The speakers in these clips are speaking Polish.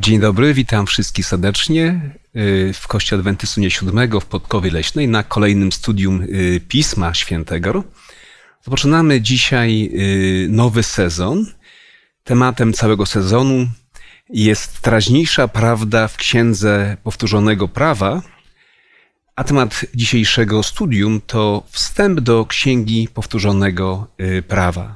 Dzień dobry, witam wszystkich serdecznie y, w Kościele Adwentystu Nie Siódmego w Podkowie Leśnej na kolejnym studium y, Pisma Świętego. Zaczynamy dzisiaj y, nowy sezon. Tematem całego sezonu jest teraźniejsza prawda w Księdze Powtórzonego Prawa, a temat dzisiejszego studium to wstęp do Księgi Powtórzonego Prawa.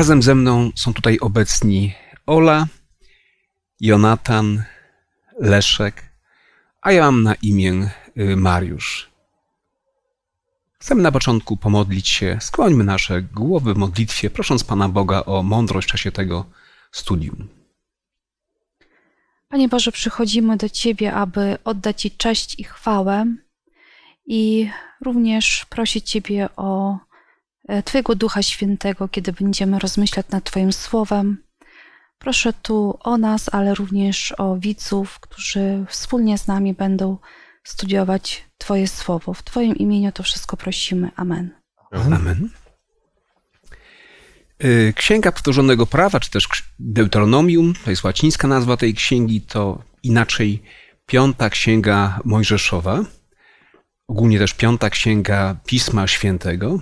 Razem ze mną są tutaj obecni Ola, Jonatan, Leszek, a ja mam na imię y, Mariusz. Chcemy na początku pomodlić się. Skłońmy nasze głowy w modlitwie, prosząc Pana Boga o mądrość w czasie tego studium. Panie Boże, przychodzimy do Ciebie, aby oddać Ci cześć i chwałę i również prosić Ciebie o Twojego Ducha Świętego, kiedy będziemy rozmyślać nad Twoim Słowem. Proszę tu o nas, ale również o widzów, którzy wspólnie z nami będą studiować Twoje Słowo. W Twoim imieniu to wszystko prosimy. Amen. Amen. E, księga Powtórzonego Prawa, czy też Deuteronomium, to jest łacińska nazwa tej księgi, to inaczej Piąta Księga Mojżeszowa, ogólnie też Piąta Księga Pisma Świętego.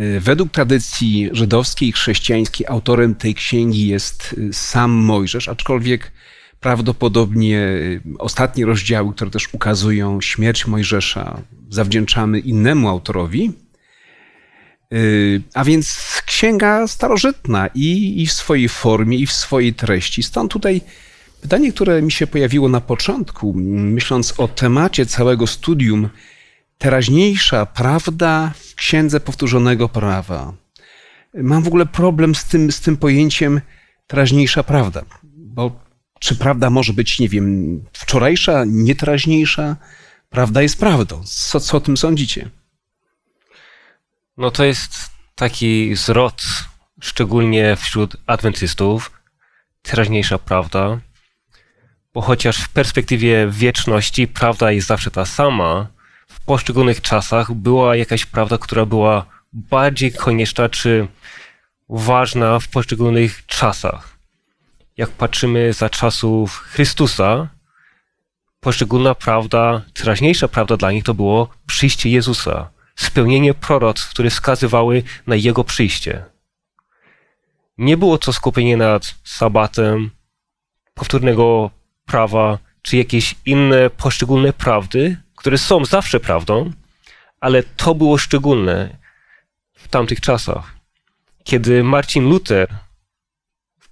Y, według tradycji żydowskiej i chrześcijańskiej autorem tej księgi jest y, sam Mojżesz, aczkolwiek prawdopodobnie y, ostatnie rozdziały, które też ukazują śmierć Mojżesza, zawdzięczamy innemu autorowi. A więc księga starożytna i, i w swojej formie, i w swojej treści. Stąd tutaj pytanie, które mi się pojawiło na początku, myśląc o temacie całego studium teraźniejsza prawda w księdze powtórzonego prawa. Mam w ogóle problem z tym, z tym pojęciem teraźniejsza prawda, bo czy prawda może być, nie wiem, wczorajsza, nieteraźniejsza? Prawda jest prawdą. Co, co o tym sądzicie? No to jest taki zwrot, szczególnie wśród adwentystów, teraźniejsza prawda, bo chociaż w perspektywie wieczności prawda jest zawsze ta sama, w poszczególnych czasach była jakaś prawda, która była bardziej konieczna czy ważna w poszczególnych czasach. Jak patrzymy za czasów Chrystusa, poszczególna prawda, teraźniejsza prawda dla nich to było przyjście Jezusa, spełnienie proroc, które wskazywały na Jego przyjście. Nie było to skupienie nad sabatem, powtórnego prawa, czy jakieś inne poszczególne prawdy, które są zawsze prawdą, ale to było szczególne w tamtych czasach, kiedy Marcin Luther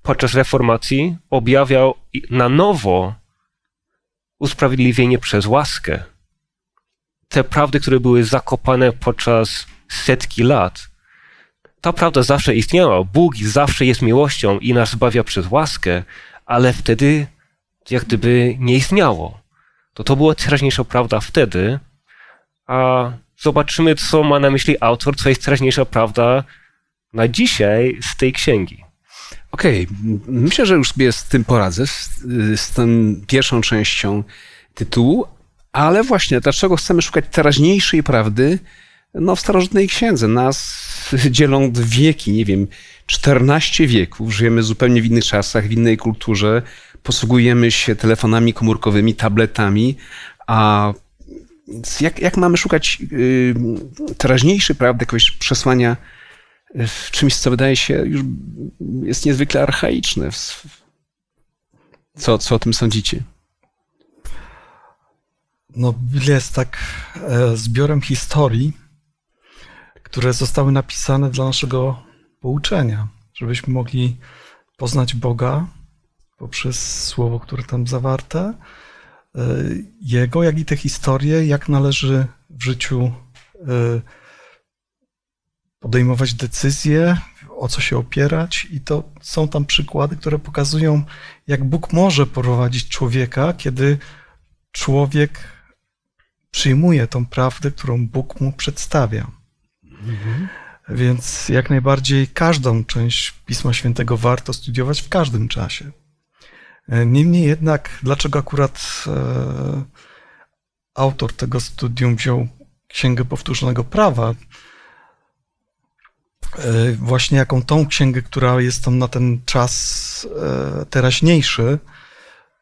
podczas reformacji objawiał na nowo usprawiedliwienie przez łaskę. Te prawdy, które były zakopane podczas setki lat, ta prawda zawsze istniała. Bóg zawsze jest miłością i nas zbawia przez łaskę, ale wtedy jak gdyby nie istniało to to była teraźniejsza prawda wtedy, a zobaczymy, co ma na myśli autor, co jest teraźniejsza prawda na dzisiaj z tej księgi. Okej, okay. myślę, że już sobie z tym poradzę, z, z tą pierwszą częścią tytułu, ale właśnie dlaczego chcemy szukać teraźniejszej prawdy no, w starożytnej księdze? Nas dzielą wieki, nie wiem, 14 wieków, żyjemy zupełnie w innych czasach, w innej kulturze, posługujemy się telefonami komórkowymi, tabletami, a jak, jak mamy szukać yy, teraźniejszy, prawda, jakiegoś przesłania w czymś, co wydaje się już jest niezwykle archaiczne. Co, co o tym sądzicie? No, Biblia jest tak e, zbiorem historii, które zostały napisane dla naszego pouczenia, żebyśmy mogli poznać Boga, poprzez słowo, które tam zawarte, e, jego, jak i te historie, jak należy w życiu e, podejmować decyzje, o co się opierać, i to są tam przykłady, które pokazują, jak Bóg może prowadzić człowieka, kiedy człowiek przyjmuje tą prawdę, którą Bóg mu przedstawia. Mhm. Więc jak najbardziej każdą część Pisma Świętego warto studiować w każdym czasie. E, niemniej jednak, dlaczego akurat e, autor tego studium wziął Księgę Powtórzonego Prawa, e, właśnie jaką tą księgę, która jest tam na ten czas teraźniejszy,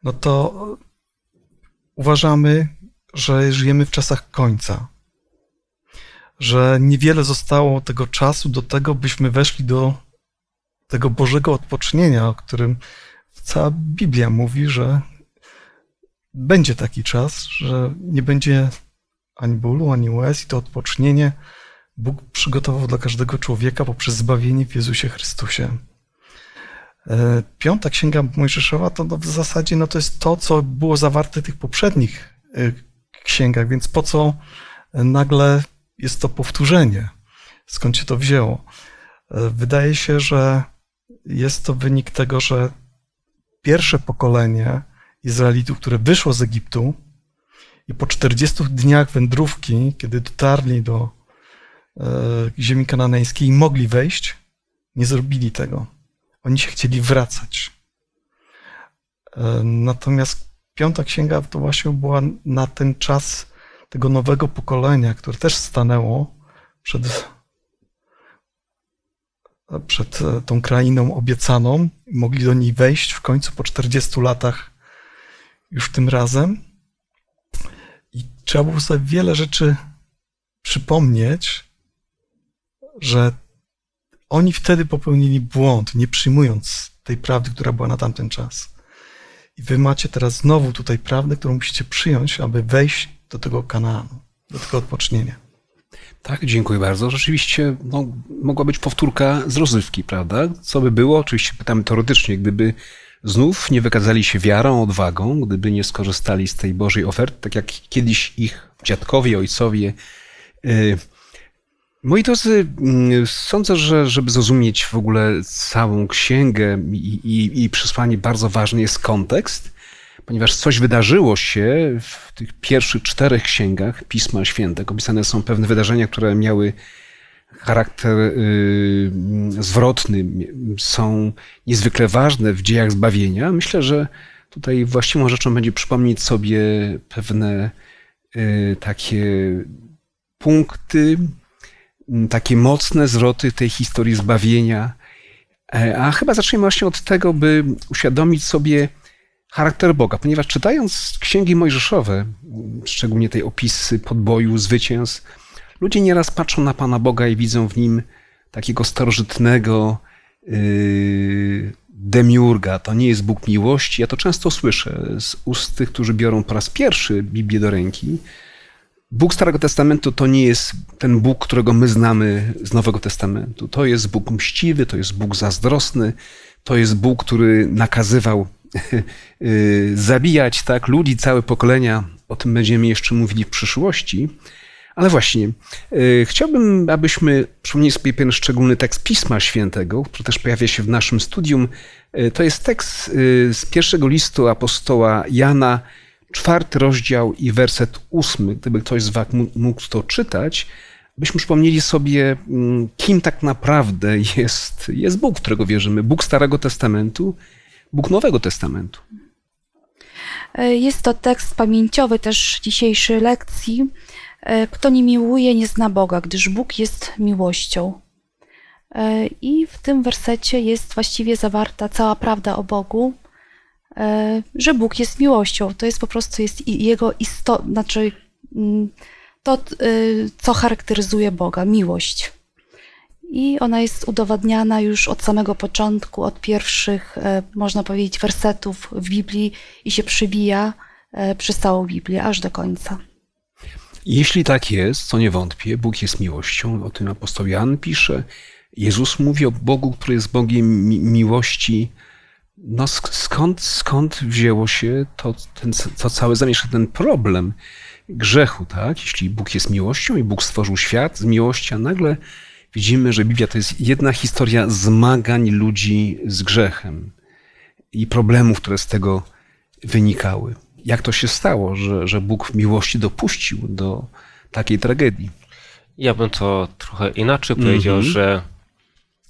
no to uważamy, że żyjemy w czasach końca. Że niewiele zostało tego czasu do tego, byśmy weszli do tego Bożego odpocznienia, o którym cała Biblia mówi, że będzie taki czas, że nie będzie ani bólu, ani łez i to odpocznienie Bóg przygotował dla każdego człowieka poprzez zbawienie w Jezusie Chrystusie. E, piąta księga Mojżeszowa to w zasadzie no to jest to, co było zawarte w tych poprzednich e, księgach, więc po co nagle jest to powtórzenie? Skąd się to wzięło? E, wydaje się, że jest to wynik tego, że pierwsze pokolenie Izraelitów, które wyszło z Egiptu i po 40 dniach wędrówki, kiedy dotarli do ziemi kananejskiej i mogli wejść, nie zrobili tego. Oni się chcieli wracać. Natomiast piąta księga to właśnie była na ten czas tego nowego pokolenia, które też stanęło przed, przed tą krainą obiecaną. Mogli do niej wejść w końcu po 40 latach już tym razem. I trzeba było sobie wiele rzeczy przypomnieć, że oni wtedy popełnili błąd, nie przyjmując tej prawdy, która była na tamten czas. I wy macie teraz znowu tutaj prawdę, którą musicie przyjąć, aby wejść do tego Kanaanu, do tego odpocznienia. Tak, dziękuję bardzo. Rzeczywiście no, mogła być powtórka z rozrywki, prawda? Co by było? Oczywiście pytamy teoretycznie, gdyby znów nie wykazali się wiarą, odwagą, gdyby nie skorzystali z tej Bożej oferty, tak jak kiedyś ich dziadkowie, ojcowie. Yy, Moi drodzy, mm, sądzę, że żeby zrozumieć w ogóle całą księgę i, i, i przesłanie, bardzo ważny jest kontekst, ponieważ coś wydarzyło się w tych pierwszych czterech księgach Pisma Świętego. Opisane są pewne wydarzenia, które miały charakter y, zwrotny, są niezwykle ważne w dziejach zbawienia. Myślę, że tutaj właściwą rzeczą będzie przypomnieć sobie pewne y, takie punkty, takie mocne zwroty tej historii zbawienia. E, a chyba zaczniemy właśnie od tego, by uświadomić sobie charakter Boga, ponieważ czytając księgi mojżeszowe, szczególnie tej opisy podboju, zwycięstw, ludzie nieraz patrzą na Pana Boga i widzą w nim takiego starożytnego yy, demiurga. To nie jest Bóg miłości. Ja to często słyszę z ust tych, którzy biorą po raz pierwszy Biblię do ręki, Bóg Starego Testamentu to nie jest ten Bóg, którego my znamy z Nowego Testamentu. To jest Bóg mściwy, to jest Bóg zazdrosny, to jest Bóg, który nakazywał zabijać tak ludzi, całe pokolenia. O tym będziemy jeszcze mówili w przyszłości. Ale właśnie, y, chciałbym, abyśmy przypomnieli sobie pewien szczególny tekst Pisma Świętego, który też pojawia się w naszym studium. Y, to jest tekst z pierwszego listu apostoła Jana, czwarty rozdział i werset ósmy, gdyby ktoś z Was mógł to czytać, byśmy przypomnieli sobie, mm, kim tak naprawdę jest, jest Bóg, którego wierzymy. Bóg Starego Testamentu, Bóg Nowego Testamentu. E, jest to tekst pamięciowy też dzisiejszej lekcji. E, Kto nie miłuje, nie zna Boga, gdyż Bóg jest miłością. E, I w tym wersecie jest właściwie zawarta cała prawda o Bogu, że Bóg jest miłością. To jest po prostu jest jego istota, znaczy mm, to, co charakteryzuje Boga, miłość. I ona jest udowadniana już od samego początku, od pierwszych, e, można powiedzieć, wersetów w Biblii i się przybija przez całą Biblię, aż do końca. Jeśli tak jest, co nie wątpię, Bóg jest miłością, o tym apostoł Jan pisze. Jezus mówi o Bogu, który jest Bogiem mi miłości, no skąd, skąd wzięło się to, ten, to całe zamieszanie, ten problem grzechu, tak? Jeśli Bóg jest miłością i Bóg stworzył świat z miłości, a nagle widzimy, że Biblia to jest jedna historia zmagań ludzi z grzechem i problemów, które z tego wynikały. Jak to się stało, że, że Bóg w miłości dopuścił do takiej tragedii? Ja bym to trochę inaczej powiedział, Mhm. że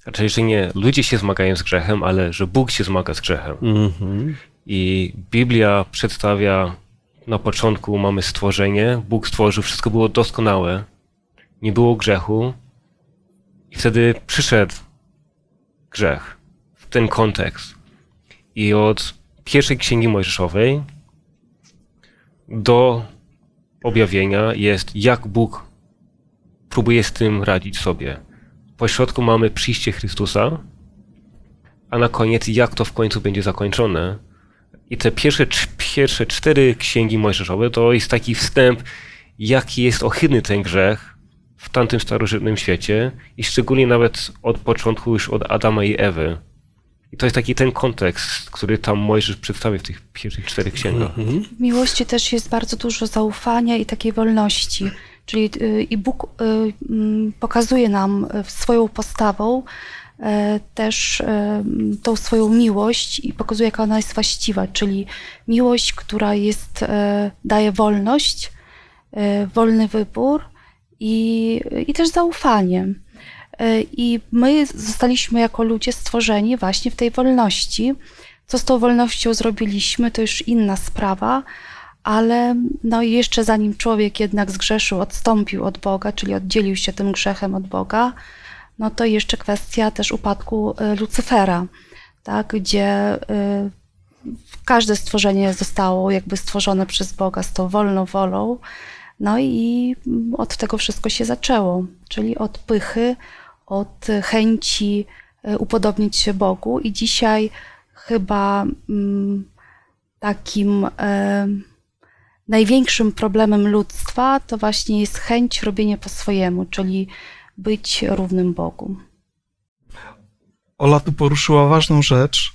raczej, że nie ludzie się zmagają z grzechem, ale że Bóg się zmaga z grzechem. Mhm. I Biblia przedstawia na początku mamy stworzenie, Bóg stworzył, wszystko było doskonałe, nie było grzechu i wtedy przyszedł grzech w ten kontekst. I od pierwszej księgi Mojżeszowej do objawienia jest, jak Bóg próbuje z tym radzić sobie. Po środku mamy przyjście Chrystusa, a na koniec, jak to w końcu będzie zakończone. I te pierwsze, pierwsze cztery księgi Mojżeszowe to jest taki wstęp, jaki jest ohydny ten grzech w tamtym starożytnym świecie i szczególnie nawet od początku już od Adama i Ewy. I to jest taki ten kontekst, który tam Mojżesz przedstawia w tych pierwszych czterech księgach. Mhm. W miłości też jest bardzo dużo zaufania i takiej wolności. Czyli y, i Bóg y, mm, pokazuje nam y, swoją postawą też tą swoją miłość i pokazuje, jaka ona jest właściwa, czyli miłość, która jest, daje wolność, wolny wybór i, i też zaufanie. Y, I my zostaliśmy jako ludzie stworzeni właśnie w tej wolności. Co z tą wolnością zrobiliśmy, to już inna sprawa, ale no jeszcze zanim człowiek jednak zgrzeszył, odstąpił od Boga, czyli oddzielił się tym grzechem od Boga, no to jeszcze kwestia też upadku y, Lucyfera, tak, gdzie y, każde stworzenie zostało jakby stworzone przez Boga z tą wolną wolą, no i od tego wszystko się zaczęło, czyli od pychy, od chęci y, upodobnić się Bogu i dzisiaj chyba mm, takim e, największym problemem ludztwa to właśnie jest chęć robienia po swojemu, czyli być równym Bogu. Ola tu poruszyła ważną rzecz,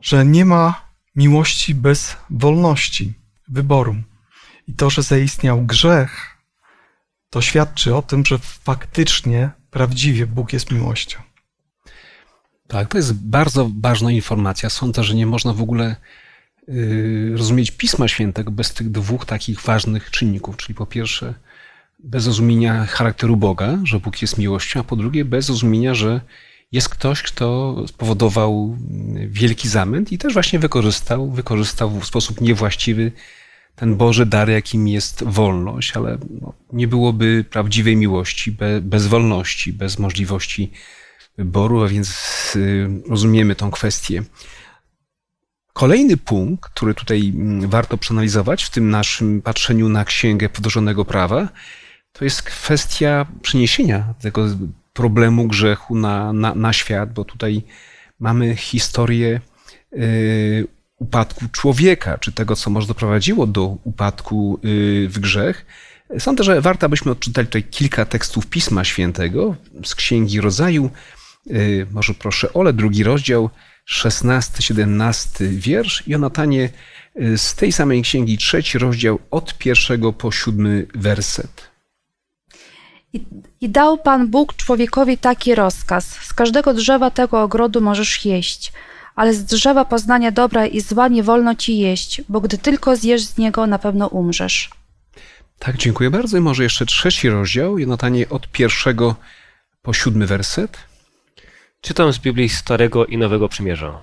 że nie ma miłości bez wolności, wyboru. I to, że zaistniał grzech, to świadczy o tym, że faktycznie, prawdziwie Bóg jest miłością. Tak, to jest bardzo ważna informacja. Sądzę, że nie można w ogóle y, rozumieć Pisma Świętego bez tych dwóch takich ważnych czynników, czyli po pierwsze bez rozumienia charakteru Boga, że Bóg jest miłością, a po drugie bez rozumienia, że jest ktoś, kto spowodował wielki zamęt i też właśnie wykorzystał, wykorzystał w sposób niewłaściwy ten Boży dar, jakim jest wolność, ale no, nie byłoby prawdziwej miłości be, bez wolności, bez możliwości wyboru, a więc y, rozumiemy tą kwestię. Kolejny punkt, który tutaj mm, warto przeanalizować w tym naszym patrzeniu na księgę podróżonego prawa, to jest kwestia przeniesienia tego problemu grzechu na, na, na świat, bo tutaj mamy historię y, upadku człowieka, czy tego, co może doprowadziło do upadku y, w grzech. Sądzę, że warto, abyśmy odczytali tutaj kilka tekstów Pisma Świętego z Księgi Rodzaju. Y, Może proszę Ole, drugi rozdział, 16-17 wiersz. Jonatanie, y, z tej samej księgi, trzeci rozdział, od pierwszego po siódmy werset. I, I dał Pan Bóg człowiekowi taki rozkaz: Z każdego drzewa tego ogrodu możesz jeść, ale z drzewa poznania dobra i zła nie wolno ci jeść, bo gdy tylko zjesz z niego, na pewno umrzesz. Tak, dziękuję bardzo. I może jeszcze trzeci rozdział, Jonatanie, od pierwszego po siódmy werset. Czytam z Biblii Starego i Nowego Przymierza.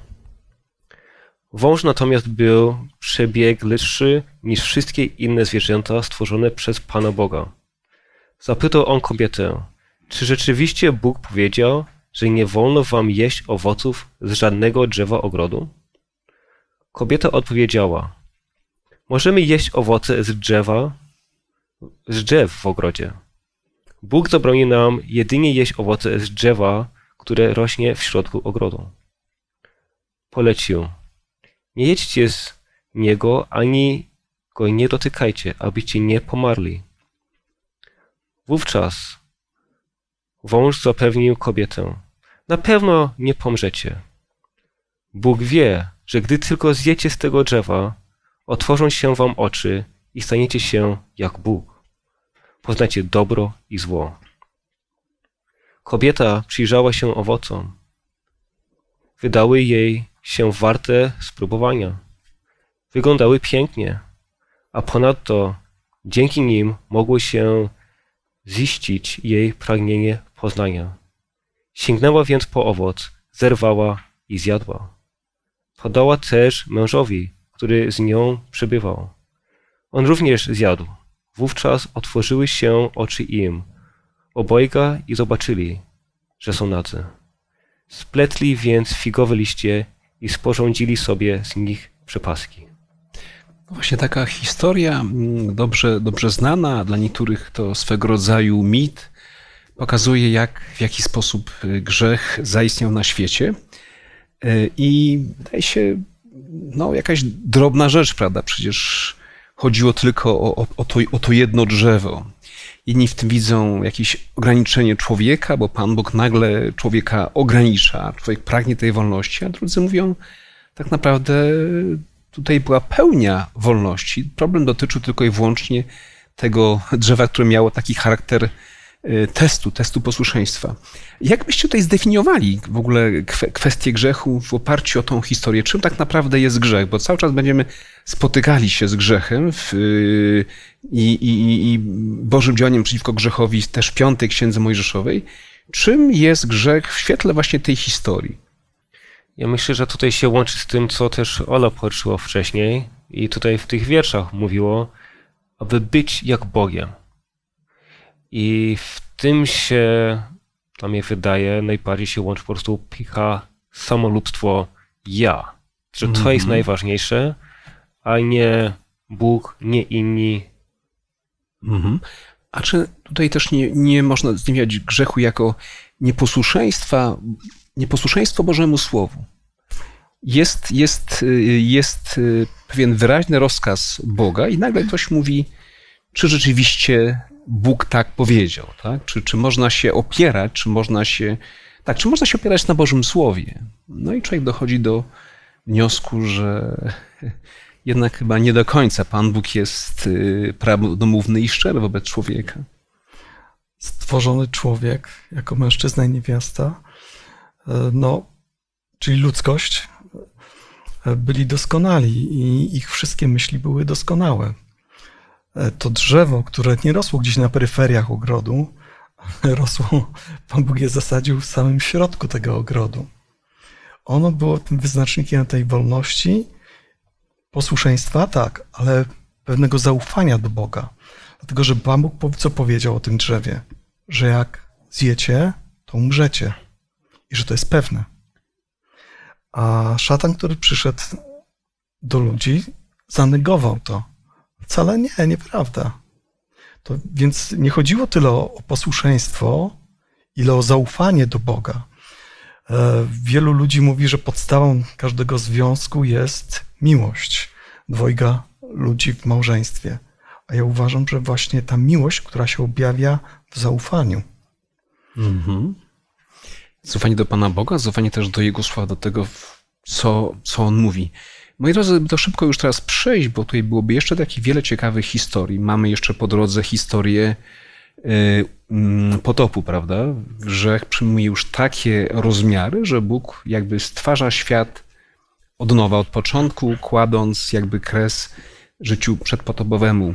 Wąż natomiast był przebieglejszy niż wszystkie inne zwierzęta stworzone przez Pana Boga. Zapytał on kobietę, czy rzeczywiście Bóg powiedział, że nie wolno wam jeść owoców z żadnego drzewa ogrodu? Kobieta odpowiedziała, możemy jeść owoce z drzewa, z drzew w ogrodzie. Bóg zabroni nam jedynie jeść owoce z drzewa, które rośnie w środku ogrodu. Polecił, nie jedźcie z niego, ani go nie dotykajcie, abyście nie pomarli. Wówczas wąż zapewnił kobietę, na pewno nie pomrzecie. Bóg wie, że gdy tylko zjecie z tego drzewa, otworzą się wam oczy i staniecie się jak Bóg. Poznacie dobro i zło. Kobieta przyjrzała się owocom. Wydały jej się warte spróbowania. Wyglądały pięknie, a ponadto dzięki nim mogły się ziścić jej pragnienie poznania. Sięgnęła więc po owoc, zerwała i zjadła. Podała też mężowi, który z nią przebywał. On również zjadł. Wówczas otworzyły się oczy im, obojga i zobaczyli, że są nadzy. Spletli więc figowe liście i sporządzili sobie z nich przepaski. Właśnie taka historia, mm, dobrze, dobrze znana, dla niektórych to swego rodzaju mit, pokazuje, jak, w jaki sposób y, grzech zaistniał na świecie. Y, I wydaje się, no, jakaś drobna rzecz, prawda? Przecież chodziło tylko o, o, o, to, o to jedno drzewo. Inni w tym widzą jakieś ograniczenie człowieka, bo Pan Bóg nagle człowieka ogranicza, człowiek pragnie tej wolności, a drudzy mówią, tak naprawdę tutaj była pełnia wolności. Problem dotyczył tylko i wyłącznie tego drzewa, które miało taki charakter y, testu, testu posłuszeństwa. Jak byście tutaj zdefiniowali w ogóle kwestię grzechu w oparciu o tą historię? Czym tak naprawdę jest grzech? Bo cały czas będziemy spotykali się z grzechem w, y, i, i, i Bożym działaniem przeciwko grzechowi też w piątej księdze Mojżeszowej. Czym jest grzech w świetle właśnie tej historii? Ja myślę, że tutaj się łączy z tym, co też Ola poruszyła wcześniej i tutaj w tych wierszach mówiło, aby być jak Bogiem. I w tym się, dla mnie wydaje, najbardziej się łączy po prostu picha, samolubstwo ja. Że to mm -hmm. jest mhm. najważniejsze, a nie Bóg, nie inni. Mm -hmm. A czy tutaj też nie, nie można zdefiniować grzechu jako nieposłuszeństwa, nieposłuszeństwo Bożemu Słowu? jest, jest, jest pewien wyraźny rozkaz Boga i nagle ktoś mówi, czy rzeczywiście Bóg tak powiedział, tak? Czy, czy można się opierać, czy można się, tak, czy można się opierać na Bożym Słowie. No i człowiek dochodzi do wniosku, że jednak chyba nie do końca Pan Bóg jest y, prawdomówny i szczery wobec człowieka. Stworzony człowiek jako mężczyzna i niewiasta, y, no, czyli ludzkość, byli doskonali i ich wszystkie myśli były doskonałe. E, to drzewo, które nie rosło gdzieś na peryferiach ogrodu, rosło, Pan Bóg je zasadził w samym środku tego ogrodu. Ono było tym wyznacznikiem tej wolności, posłuszeństwa, tak, ale pewnego zaufania do Boga. Dlatego, że Pan Bóg co powiedział o tym drzewie? Że jak zjecie, to umrzecie. I że to jest pewne. A szatan, który przyszedł do ludzi, zanegował to. Wcale nie, nieprawda. To, więc nie chodziło tyle o, o posłuszeństwo, ile o zaufanie do Boga. E, wielu ludzi mówi, że podstawą każdego związku jest miłość dwojga ludzi w małżeństwie. A ja uważam, że właśnie ta miłość, która się objawia w zaufaniu. Mhm. Zaufanie do Pana Boga, zaufanie też do Jego słowa, do tego, co, co On mówi. Moi drodzy, to szybko już teraz przejść, bo tutaj byłoby jeszcze takich wiele ciekawych historii. Mamy jeszcze po drodze historię y, mm, potopu, prawda? Grzech przyjmuje już takie rozmiary, że Bóg jakby stwarza świat od nowa, od początku, kładąc jakby kres życiu przedpotopowemu.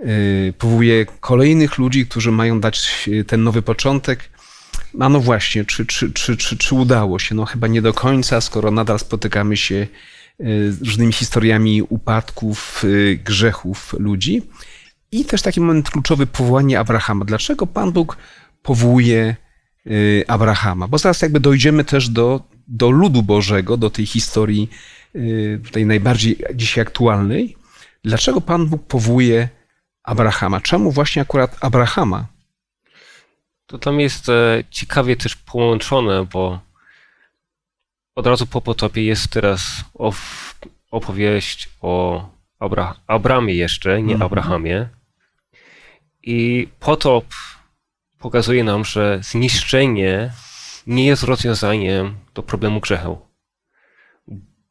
Y, powołuje kolejnych ludzi, którzy mają dać ten nowy początek a no właśnie, czy, czy, czy, czy, czy udało się? No chyba nie do końca, skoro nadal spotykamy się e, z różnymi historiami upadków, e, grzechów ludzi. I też taki moment kluczowy powołanie Abrahama. Dlaczego Pan Bóg powołuje e, Abrahama? Bo zaraz jakby dojdziemy też do, do ludu Bożego, do tej historii tej najbardziej dzisiaj aktualnej. Dlaczego Pan Bóg powołuje Abrahama? Czemu właśnie akurat Abrahama? To tam jest e, ciekawie też połączone, bo od razu po potopie jest teraz opowieść o Abra Abramie jeszcze, nie mhm. Abrahamie. I potop pokazuje nam, że zniszczenie nie jest rozwiązaniem do problemu grzechu.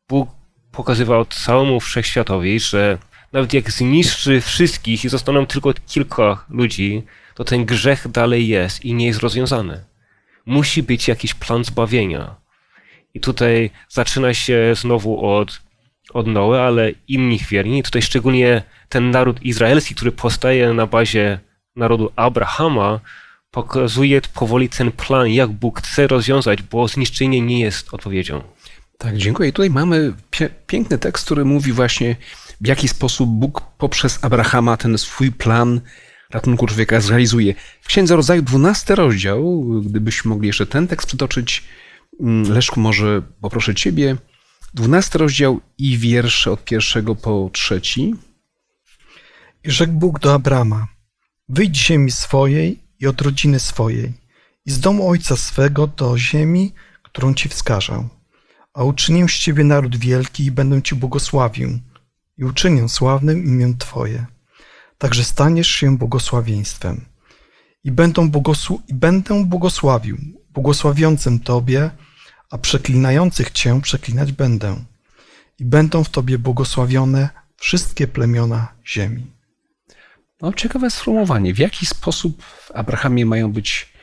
Bóg pokazywał całemu wszechświatowi, że nawet jak zniszczy wszystkich i zostaną tylko kilka ludzi, to ten grzech dalej jest i nie jest rozwiązany. Musi być jakiś plan zbawienia. I tutaj zaczyna się znowu od, od Noe, ale innych wierni. Tutaj szczególnie ten naród izraelski, który powstaje na bazie narodu Abrahama pokazuje powoli ten plan, jak Bóg chce rozwiązać, bo zniszczenie nie jest odpowiedzią. Tak, dziękuję. I tutaj mamy pie piękny tekst, który mówi właśnie, w jaki sposób Bóg poprzez Abrahama ten swój plan ratunku człowieka zrealizuje. W Księdze Rodzaju 12 rozdział, gdybyśmy mogli jeszcze ten tekst przytoczyć, mm, Leszku, może poproszę Ciebie. 12 rozdział i wiersze od pierwszego po trzeci. I rzekł Bóg do Abrama: Wyjdź z ziemi swojej i od rodziny swojej, i z domu ojca swego do ziemi, którą ci wskażę. A uczynię z ciebie naród wielki i będę ci błogosławił, i uczynię sławnym imię Twoje. Także staniesz się błogosławieństwem. I będę, błogosł- i będę błogosławił, błogosławiącym Tobie, a przeklinających Cię przeklinać będę. I będą w Tobie błogosławione wszystkie plemiona ziemi. No, ciekawe sformułowanie. W jaki sposób w Abrahamie mają być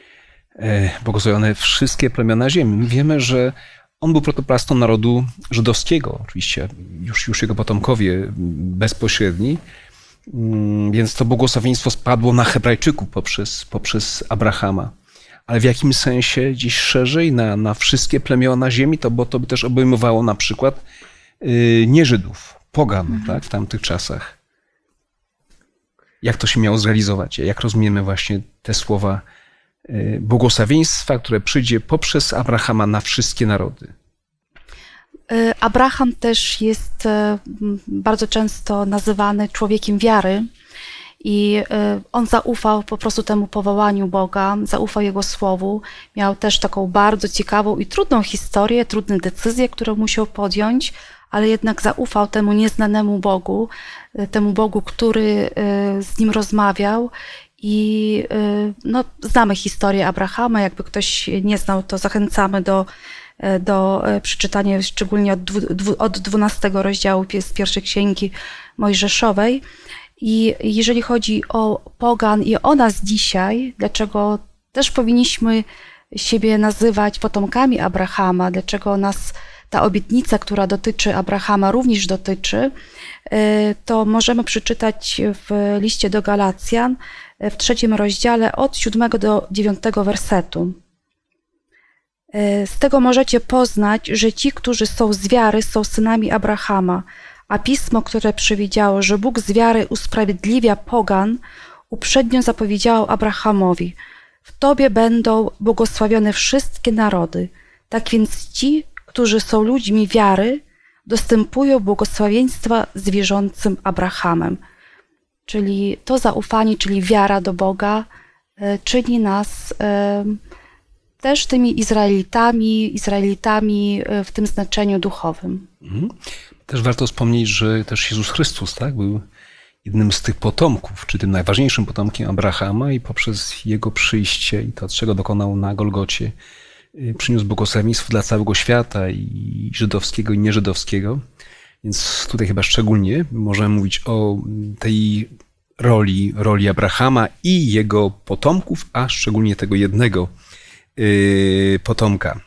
e, błogosławione wszystkie plemiona ziemi? My wiemy, że on był protoplastą narodu żydowskiego, oczywiście już, już jego potomkowie bezpośredni, więc to błogosławieństwo spadło na Hebrajczyków poprzez, poprzez Abrahama. Ale w jakim sensie dziś szerzej na, na wszystkie plemiona ziemi, to, bo to by też obejmowało na przykład yy, nie Żydów, pogan tak, w tamtych czasach. Jak to się miało zrealizować? Jak rozumiemy właśnie te słowa yy, błogosławieństwa, które przyjdzie poprzez Abrahama na wszystkie narody? Y, Abraham też jest m, bardzo często nazywany człowiekiem wiary i y, on zaufał po prostu temu powołaniu Boga, zaufał Jego słowu. Miał też taką bardzo ciekawą i trudną historię, trudne decyzje, które musiał podjąć, ale jednak zaufał temu nieznanemu Bogu, temu Bogu, który z nim rozmawiał. I no, znamy historię Abrahama. Jakby ktoś nie znał, to zachęcamy do e, do e, przeczytania szczególnie od, dwu, od 12 rozdziału z pierwszej księgi Mojżeszowej. I jeżeli chodzi o pogan i o nas dzisiaj, dlaczego też powinniśmy siebie nazywać potomkami Abrahama, dlaczego nas ta obietnica, która dotyczy Abrahama, również dotyczy, e, to możemy przeczytać w liście do Galacjan w trzecim rozdziale od 7 do 9 wersetu. E, Z tego możecie poznać, że ci, którzy są z wiary, są synami Abrahama, a pismo, które przewidziało, że Bóg z wiary usprawiedliwia pogan, uprzednio zapowiedziało Abrahamowi: W tobie będą błogosławione wszystkie narody. Tak więc ci, którzy są ludźmi wiary, dostępują błogosławieństwa z wierzącym Abrahamem. Czyli to zaufanie, czyli wiara do Boga, e, czyni nas też tymi Izraelitami, Izraelitami e, w tym znaczeniu duchowym. Mhm. Też warto wspomnieć, że też Jezus Chrystus tak, był jednym z tych potomków, czy tym najważniejszym potomkiem Abrahama i poprzez jego przyjście i to, czego dokonał na Golgocie, y, przyniósł błogosławieństwo dla całego świata i żydowskiego i nieżydowskiego. Więc tutaj chyba szczególnie możemy mówić o tej roli, roli Abrahama i jego potomków, a szczególnie tego jednego potomka.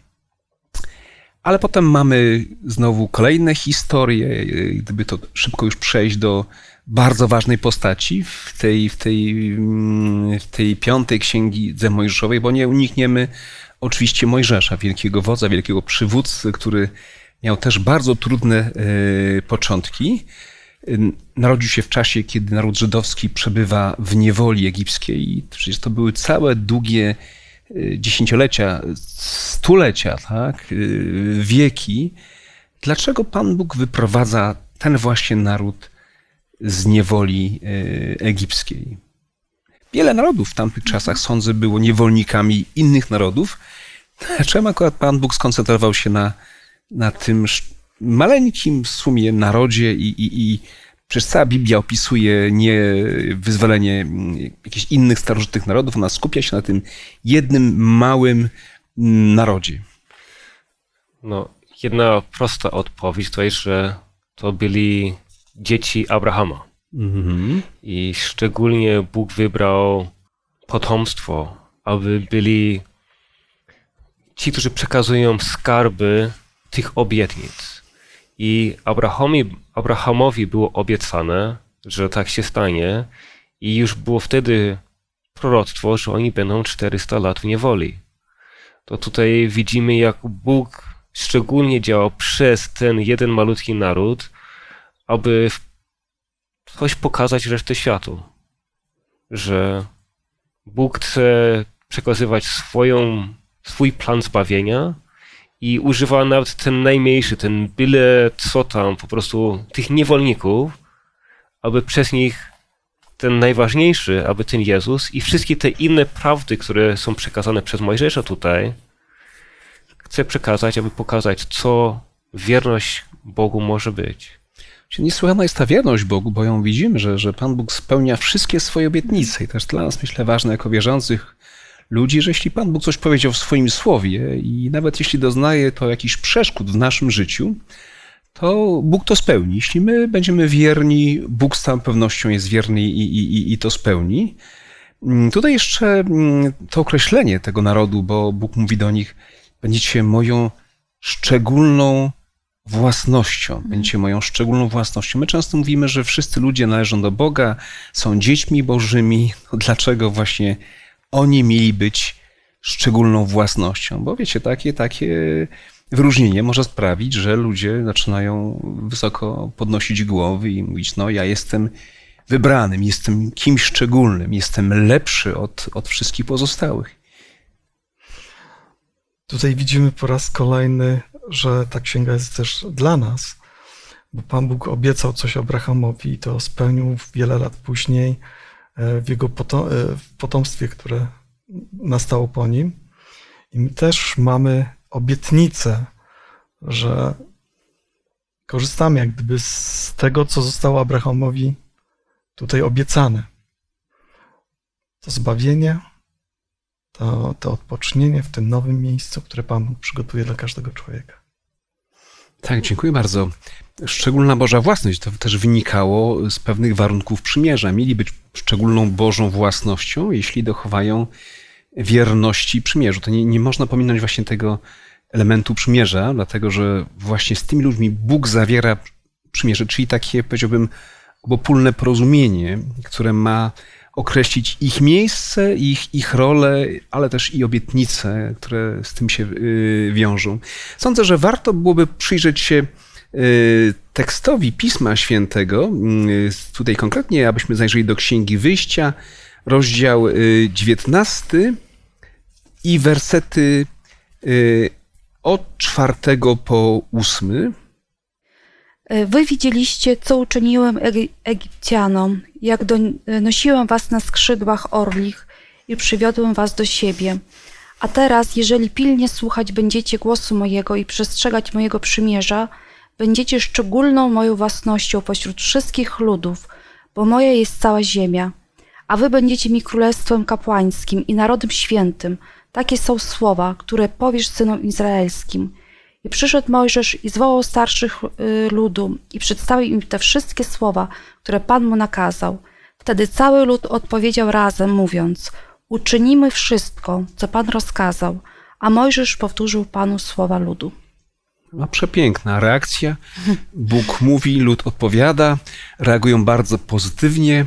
Ale potem mamy znowu kolejne historie, yy, gdyby to szybko już przejść do bardzo ważnej postaci w tej, w tej, mm, w tej piątej księgi Mojżeszowej, bo nie unikniemy oczywiście Mojżesza, wielkiego wodza, wielkiego przywódcy, który miał też bardzo trudne yy, początki. Yy, Narodził się w czasie, kiedy naród żydowski przebywa w niewoli egipskiej przecież to były całe długie dziesięciolecia, stulecia, tak, y, wieki. Dlaczego Pan Bóg wyprowadza ten właśnie naród z niewoli y, egipskiej? Wiele narodów w tamtych czasach, sądzę, było niewolnikami innych narodów. Dlaczego akurat Pan Bóg skoncentrował się na, na tym maleńkim w sumie narodzie i, i, i Przecież cała Biblia opisuje nie wyzwolenie mm, jakichś innych starożytnych narodów, ona skupia się na tym jednym małym mm, narodzie. No, jedna prosta odpowiedź to jest, że to byli dzieci Abrahama. Mhm. I szczególnie Bóg wybrał potomstwo, aby byli ci, którzy przekazują skarby tych obietnic. I Abrahamowi, Abrahamowi było obiecane, że tak się stanie, i już było wtedy proroctwo, że oni będą 400 lat w niewoli. To tutaj widzimy, jak Bóg szczególnie działał przez ten jeden malutki naród, aby coś pokazać resztę światu. Że Bóg chce przekazywać swoją, swój plan zbawienia i używa nawet ten najmniejszy, ten byle co tam, po prostu tych niewolników, aby przez nich ten najważniejszy, aby ten Jezus i wszystkie te inne prawdy, które są przekazane przez Mojżesza tutaj, chce przekazać, aby pokazać, co wierność Bogu może być. Niesłychana jest ta wierność Bogu, bo ją widzimy, że, że Pan Bóg spełnia wszystkie swoje obietnice. I też dla nas, myślę, ważne jako wierzących ludzi, że jeśli Pan Bóg coś powiedział w swoim słowie i nawet jeśli doznaje to jakichś przeszkód w naszym życiu, to Bóg to spełni. Jeśli my będziemy wierni, Bóg z całą pewnością jest wierny i, i, i to spełni. Mm, tutaj jeszcze mm, to określenie tego narodu, bo Bóg mówi do nich, będziecie moją szczególną własnością. Mhm. Będziecie moją szczególną własnością. My często mówimy, że wszyscy ludzie należą do Boga, są dziećmi Bożymi. No dlaczego właśnie oni mieli być szczególną własnością? Bo wiecie, takie, takie wyróżnienie może sprawić, że ludzie zaczynają wysoko podnosić głowy i mówić: No, ja jestem wybranym, jestem kimś szczególnym, jestem lepszy od, od wszystkich pozostałych. Tutaj widzimy po raz kolejny, że ta księga jest też dla nas, bo Pan Bóg obiecał coś Abrahamowi i to spełnił wiele lat później w jego e, potomstwie, które nastało po nim. I my też mamy obietnicę, że korzystamy jak gdyby z tego, co zostało Abrahamowi tutaj obiecane. To zbawienie, to, to odpocznienie w tym nowym miejscu, które Pan przygotuje dla każdego człowieka. Tak, dziękuję bardzo. Szczególna Boża własność to też wynikało z pewnych warunków przymierza. Mieli być szczególną Bożą własnością, jeśli dochowają wierności przymierzu. To nie, nie można pominąć właśnie tego elementu przymierza, dlatego że właśnie z tymi ludźmi Bóg zawiera przymierze, czyli takie, powiedziałbym, obopólne porozumienie, które ma określić ich miejsce, ich, ich rolę, ale też i obietnice, które z tym się y, wiążą. Sądzę, że warto byłoby przyjrzeć się y, tekstowi Pisma Świętego, y, tutaj konkretnie, abyśmy zajrzeli do Księgi Wyjścia, rozdział 19 i wersety od czwartego po ósmy. E, wy widzieliście, co uczyniłem Egipcjanom, jak nosiłem was na skrzydłach orlich i przywiodłem was do siebie. A teraz, jeżeli pilnie słuchać będziecie głosu mojego i przestrzegać mojego przymierza, będziecie szczególną moją własnością pośród wszystkich ludów, bo moja jest cała ziemia. A wy będziecie mi królestwem kapłańskim i narodem świętym. Takie są słowa, które powiesz synom izraelskim – i przyszedł Mojżesz i zwołał starszych y, ludu i przedstawił im te wszystkie słowa, które Pan mu nakazał. Wtedy cały lud odpowiedział razem, mówiąc: Uczynimy wszystko, co Pan rozkazał. A Mojżesz powtórzył Panu słowa ludu. No, przepiękna reakcja. Bóg mówi, lud odpowiada, reagują bardzo pozytywnie.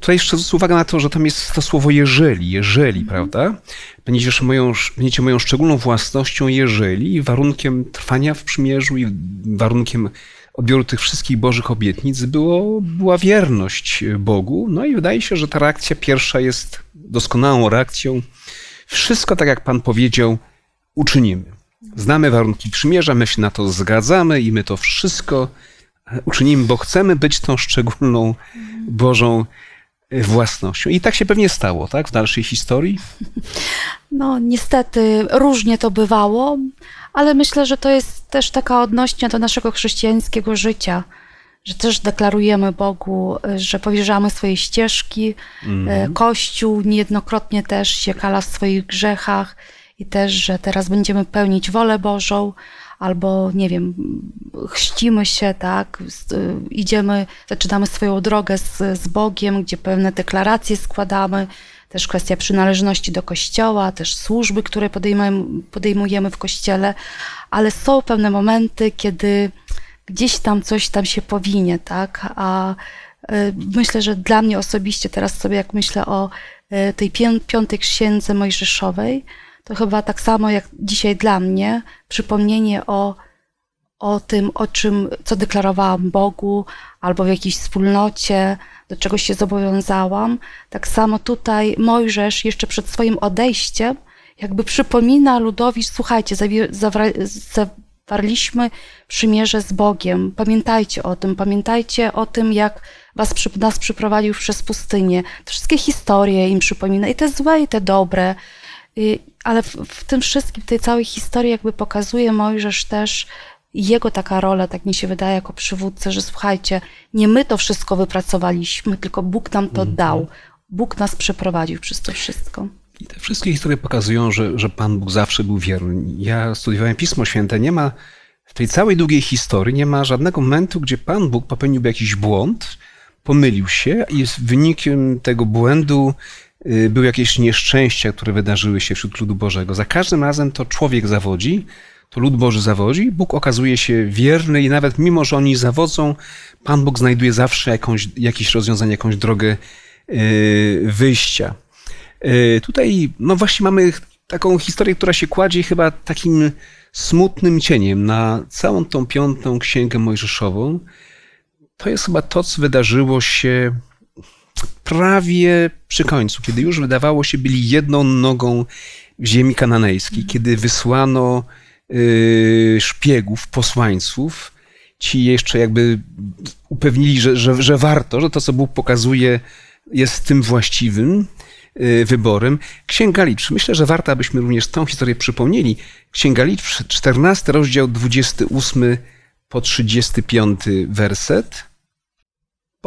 Tutaj jeszcze zwrócę uwagę na to, że tam jest to słowo jeżeli, jeżeli, mhm. prawda? Będziecie moją, będziecie moją szczególną własnością, jeżeli warunkiem trwania w przymierzu i warunkiem odbioru tych wszystkich Bożych obietnic było, była wierność Bogu. No i wydaje się, że ta reakcja pierwsza jest doskonałą reakcją. Wszystko tak, jak Pan powiedział, uczynimy. Znamy warunki przymierza, my się na to zgadzamy i my to wszystko uczynimy, bo chcemy być tą szczególną Bożą własnością. I tak się pewnie stało, tak, w dalszej historii? No, niestety różnie to bywało, ale myślę, że to jest też taka odnośnia do naszego chrześcijańskiego życia, że też deklarujemy Bogu, że powierzamy swoje ścieżki. Mm. Kościół niejednokrotnie też się kala w swoich grzechach i też, że teraz będziemy pełnić wolę Bożą, albo nie wiem, chrzcimy się, tak, idziemy, zaczynamy swoją drogę z, z Bogiem, gdzie pewne deklaracje składamy, też kwestia przynależności do kościoła, też służby, które podejmujemy, podejmujemy w kościele, ale są pewne momenty, kiedy gdzieś tam coś tam się powinie, tak, a e, myślę, że dla mnie osobiście, teraz sobie jak myślę o e, tej piątej księdze Mojżeszowej, to chyba tak samo jak dzisiaj dla mnie przypomnienie o, o tym, o czym, co deklarowałam Bogu, albo w jakiejś wspólnocie, do czego się zobowiązałam. Tak samo tutaj Mojżesz jeszcze przed swoim odejściem jakby przypomina ludowi, słuchajcie, zawarliśmy przymierze z Bogiem. Pamiętajcie o tym, pamiętajcie o tym, jak was, nas przyprowadził przez pustynię. Te wszystkie historie im przypomina, i te złe, i te dobre. Y, Ale w, w tym wszystkim, w tej całej historii jakby pokazuje Mojżesz też jego taka rola, tak mi się wydaje, jako przywódcy, że słuchajcie, nie my to wszystko wypracowaliśmy, tylko Bóg nam to dał. Bóg nas przeprowadził przez to wszystko. I te wszystkie historie pokazują, że, że Pan Bóg zawsze był wierny. Ja studiowałem Pismo Święte, nie ma w tej całej długiej historii nie ma żadnego momentu, gdzie Pan Bóg popełniłby jakiś błąd, pomylił się i z wynikiem tego błędu były jakieś nieszczęścia, które wydarzyły się wśród ludu Bożego. Za każdym razem to człowiek zawodzi, to lud Boży zawodzi, Bóg okazuje się wierny i nawet mimo, że oni zawodzą, Pan Bóg znajduje zawsze jakąś, jakieś rozwiązanie, jakąś drogę y, wyjścia. Y, Tutaj, no właśnie mamy taką historię, która się kładzie chyba takim smutnym cieniem na całą tą piątą księgę mojżeszową. To jest chyba to, co wydarzyło się prawie przy końcu, kiedy już wydawało się byli jedną nogą w ziemi kananejskiej, kiedy wysłano y, szpiegów, posłańców, ci jeszcze jakby upewnili, że, że, że warto, że to, co Bóg pokazuje, jest tym właściwym y, wyborem. Księga Liczb. Myślę, że warto, abyśmy również tą historię przypomnieli. Księga Liczb, 14 rozdział, 28 po 35 werset.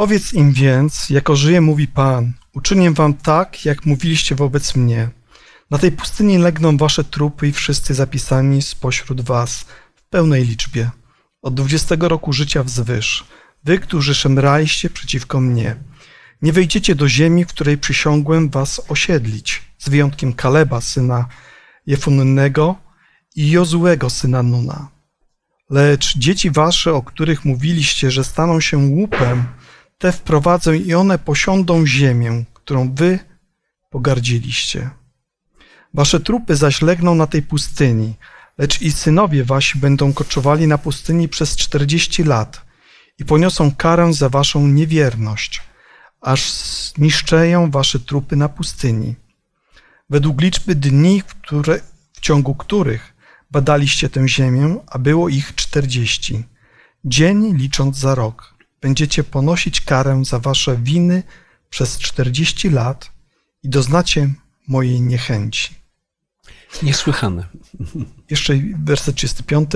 Powiedz im więc, jako żyje mówi Pan, uczynię wam tak, jak mówiliście wobec mnie. Na tej pustyni legną wasze trupy i wszyscy zapisani spośród was w pełnej liczbie. Od dwudziestego roku życia wzwyż, wy, którzy szemraliście przeciwko mnie. Nie wejdziecie do ziemi, w której przysiągłem was osiedlić, z wyjątkiem Kaleba, syna Jefunnego i Jozułego, syna Nuna. Lecz dzieci wasze, o których mówiliście, że staną się łupem, te wprowadzę i one posiądą ziemię, którą wy pogardziliście. Wasze trupy zaś legną na tej pustyni, lecz i synowie wasi będą koczowali na pustyni przez czterdzieści lat i poniosą karę za waszą niewierność, aż zniszczeją wasze trupy na pustyni. Według liczby dni, które, w ciągu których badaliście tę ziemię, a było ich czterdzieści, dzień licząc za rok, będziecie ponosić karę za wasze winy przez czterdzieści lat i doznacie mojej niechęci. Niesłychane. Jeszcze werset 35.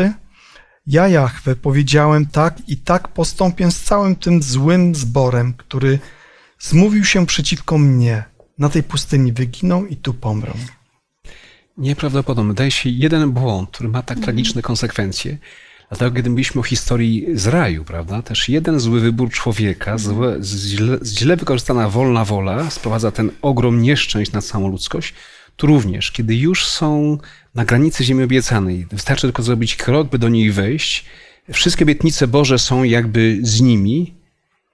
Ja, Jahwe, powiedziałem tak i tak postąpię z całym tym złym zborem, który zmówił się przeciwko mnie. Na tej pustyni wyginą i tu pomrą. Nieprawdopodobne. Wydaje się jeden błąd, który ma tak tragiczne konsekwencje. Dlatego, kiedy mówiliśmy o historii z raju, prawda, też jeden zły wybór człowieka, złe, źle, źle wykorzystana wolna wola sprowadza ten ogrom nieszczęść na całą ludzkość. Tu również, kiedy już są na granicy ziemi obiecanej, wystarczy tylko zrobić krok, by do niej wejść, wszystkie obietnice Boże są jakby z nimi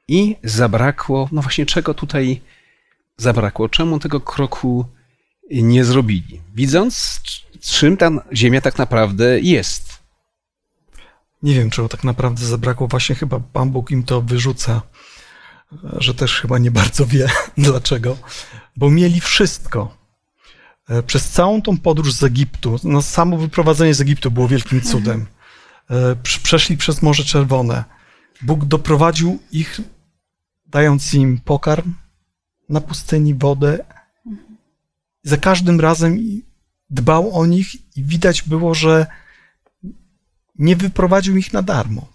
i zabrakło, no właśnie czego tutaj zabrakło? Czemu tego kroku nie zrobili? Widząc, czym ta ziemia tak naprawdę jest. Nie wiem, czego tak naprawdę zabrakło. Właśnie chyba Pan Bóg im to wyrzuca, że też chyba nie bardzo wie dlaczego, bo mieli wszystko. E, Przez całą tą podróż z Egiptu, no samo wyprowadzenie z Egiptu było wielkim cudem. E, prz- Przeszli przez Morze Czerwone. Bóg doprowadził ich, dając im pokarm na pustyni, wodę. Za każdym razem dbał o nich i widać było, że nie wyprowadził ich na darmo.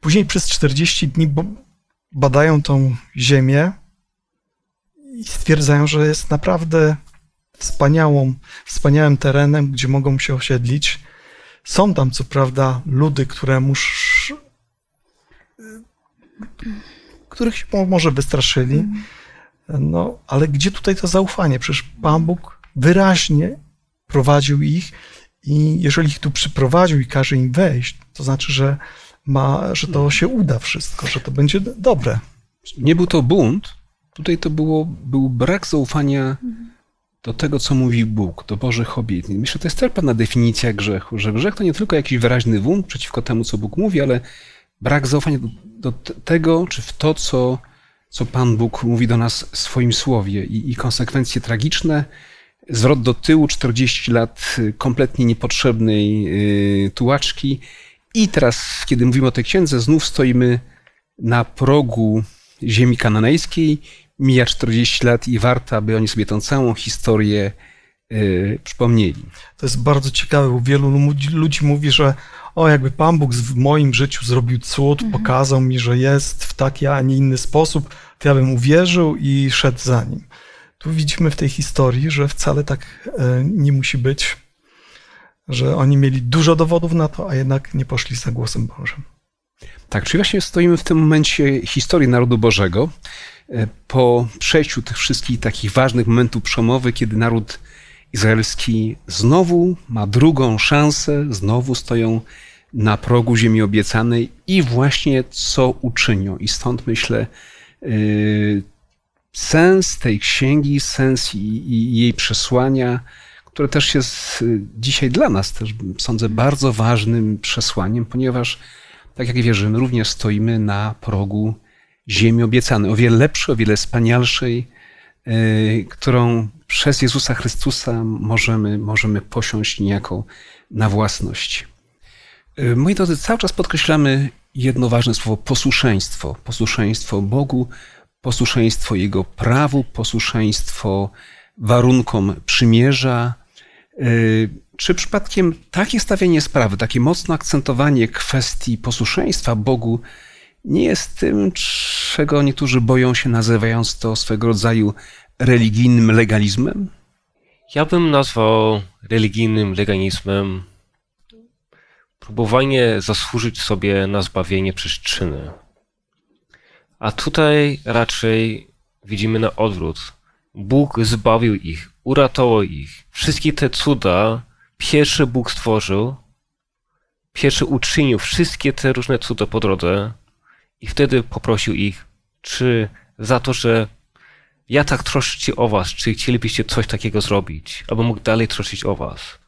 Później przez 40 dni badają tą ziemię i stwierdzają, że jest naprawdę wspaniałą, wspaniałym terenem, gdzie mogą się osiedlić. Są tam co prawda ludy, które mus... których się mo- może wystraszyli, no, ale gdzie tutaj to zaufanie? Przecież Pan Bóg wyraźnie prowadził ich i jeżeli ich tu przyprowadził i każe im wejść, to znaczy, że, ma, że to się uda wszystko, że to będzie dobre. Nie był to bunt, tutaj to było, był brak zaufania do tego, co mówi Bóg, do Bożych obietnic. Myślę, że to jest też pewna definicja grzechu, że grzech to nie tylko jakiś wyraźny bunt przeciwko temu, co Bóg mówi, ale brak zaufania do, do tego, czy w to, co, co Pan Bóg mówi do nas w swoim słowie i, i konsekwencje tragiczne, zwrot do tyłu, 40 lat y, kompletnie niepotrzebnej y, tułaczki. I teraz, kiedy mówimy o tej księdze, znów stoimy na progu ziemi kananejskiej. Mija 40 lat i warto, aby oni sobie tą całą historię y, przypomnieli. To jest bardzo ciekawe, bo wielu ludzi, ludzi mówi, że o, jakby Pan Bóg w moim życiu zrobił cud, pokazał mi, że jest w taki, a nie inny sposób, to ja bym uwierzył i szedł za nim. Tu widzimy w tej historii, że wcale tak e, nie musi być, że oni mieli dużo dowodów na to, a jednak nie poszli za głosem Bożym. Tak, czyli właśnie stoimy w tym momencie historii narodu Bożego. e, Po przejściu tych wszystkich takich ważnych momentów przełomowych, kiedy naród izraelski znowu ma drugą szansę, znowu stoją na progu ziemi obiecanej i właśnie co uczynią. I stąd myślę, yy, sens tej księgi, sens i, i jej przesłania, które też jest y, dzisiaj dla nas też, sądzę, bardzo ważnym przesłaniem, ponieważ, tak jak wierzymy, również stoimy na progu ziemi obiecanej, o wiele lepszej, o wiele wspanialszej, yy, którą przez Jezusa Chrystusa możemy, możemy posiąść niejako na własność. Yy, Moi drodzy, cały czas podkreślamy jedno ważne słowo posłuszeństwo. Posłuszeństwo Bogu, posłuszeństwo Jego prawu, posłuszeństwo warunkom przymierza. Yy, Czy przypadkiem takie stawianie sprawy, takie mocne akcentowanie kwestii posłuszeństwa Bogu nie jest tym, czego niektórzy boją się, nazywając to swego rodzaju religijnym legalizmem? Ja bym nazwał religijnym legalizmem próbowanie zasłużyć sobie na zbawienie przez czyny. A tutaj raczej widzimy na odwrót. Bóg zbawił ich, uratował ich. Wszystkie te cuda pierwszy Bóg stworzył, pierwszy uczynił wszystkie te różne cuda po drodze i wtedy poprosił ich, czy za to, że ja tak troszczę się o was, czy chcielibyście coś takiego zrobić, aby mógł dalej troszczyć o was.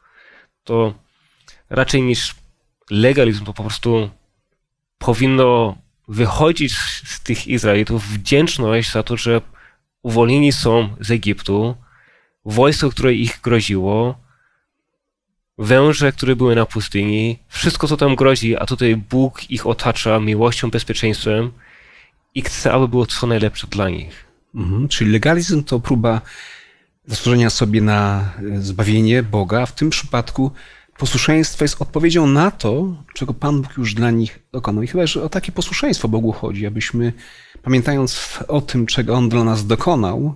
To raczej niż legalizm, to po prostu powinno wychodzić z tych Izraelitów wdzięczność za to, że uwolnieni są z Egiptu, wojsko, które ich groziło, węże, które były na pustyni, wszystko, co tam grozi, a tutaj Bóg ich otacza miłością, bezpieczeństwem i chce, aby było co najlepsze dla nich. Mhm, czyli legalizm to próba zasłużenia sobie na zbawienie Boga. W tym przypadku posłuszeństwo jest odpowiedzią na to, czego Pan Bóg już dla nich dokonał. I chyba, że o takie posłuszeństwo Bogu chodzi, abyśmy, pamiętając o tym, czego On dla nas dokonał,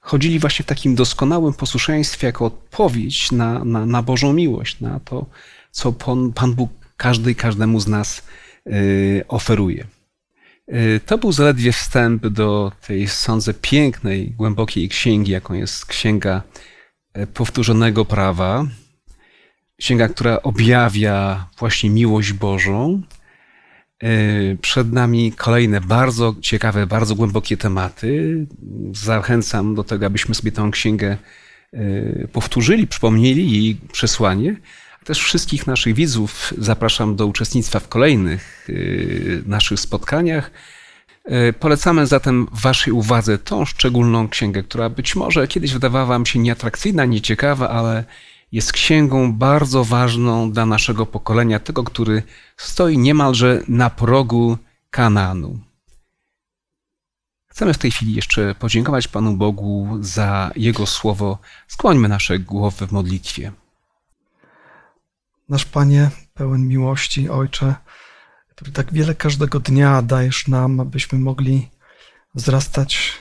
chodzili właśnie w takim doskonałym posłuszeństwie jako odpowiedź na, na, na Bożą miłość, na to, co Pan, Pan Bóg każdej, każdemu z nas y, oferuje. Y, To był zaledwie wstęp do tej, sądzę, pięknej, głębokiej księgi, jaką jest Księga e, Powtórzonego Prawa. Księga, która objawia właśnie miłość Bożą. Y, Przed nami kolejne bardzo ciekawe, bardzo głębokie tematy. Zachęcam do tego, abyśmy sobie tę księgę y, powtórzyli, przypomnieli jej przesłanie. Też wszystkich naszych widzów zapraszam do uczestnictwa w kolejnych y, naszych spotkaniach. Polecamy zatem Waszej uwadze tą szczególną księgę, która być może kiedyś wydawała Wam się nieatrakcyjna, nieciekawa, ale jest księgą bardzo ważną dla naszego pokolenia, tego, który stoi niemalże na progu Kananu. Chcemy w tej chwili jeszcze podziękować Panu Bogu za Jego słowo. Skłońmy nasze głowy w modlitwie. Nasz Panie, pełen miłości, Ojcze, który tak wiele każdego dnia dajesz nam, abyśmy mogli wzrastać,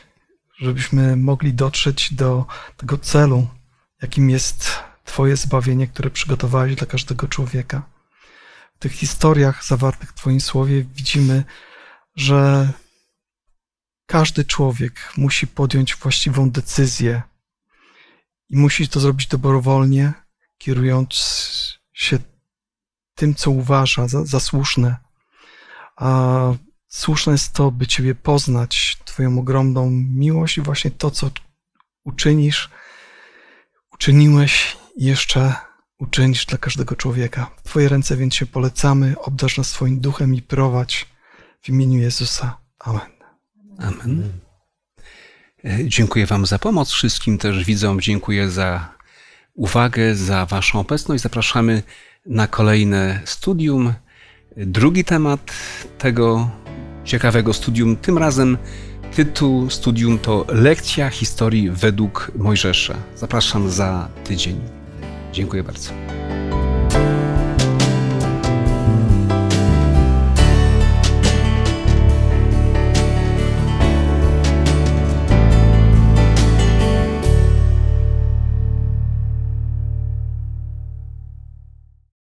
żebyśmy mogli dotrzeć do tego celu, jakim jest Twoje zbawienie, które przygotowałeś dla każdego człowieka. W tych historiach zawartych w Twoim słowie widzimy, że każdy człowiek musi podjąć właściwą decyzję i musi to zrobić dobrowolnie, kierując się tym, co uważa za, za słuszne. A słuszne jest to, by Ciebie poznać, Twoją ogromną miłość i właśnie to, co uczynisz, uczyniłeś jeszcze uczynisz dla każdego człowieka. W Twoje ręce więc się polecamy, obdarz nas swoim duchem i prowadź w imieniu Jezusa. Amen. Amen. E, Dziękuję Wam za pomoc. Wszystkim też widzom dziękuję za uwagę, za Waszą obecność. Zapraszamy na kolejne studium. Drugi temat tego ciekawego studium, tym razem tytuł studium to Lekcja historii według Mojżesza. Zapraszam za tydzień. Dziękuję bardzo.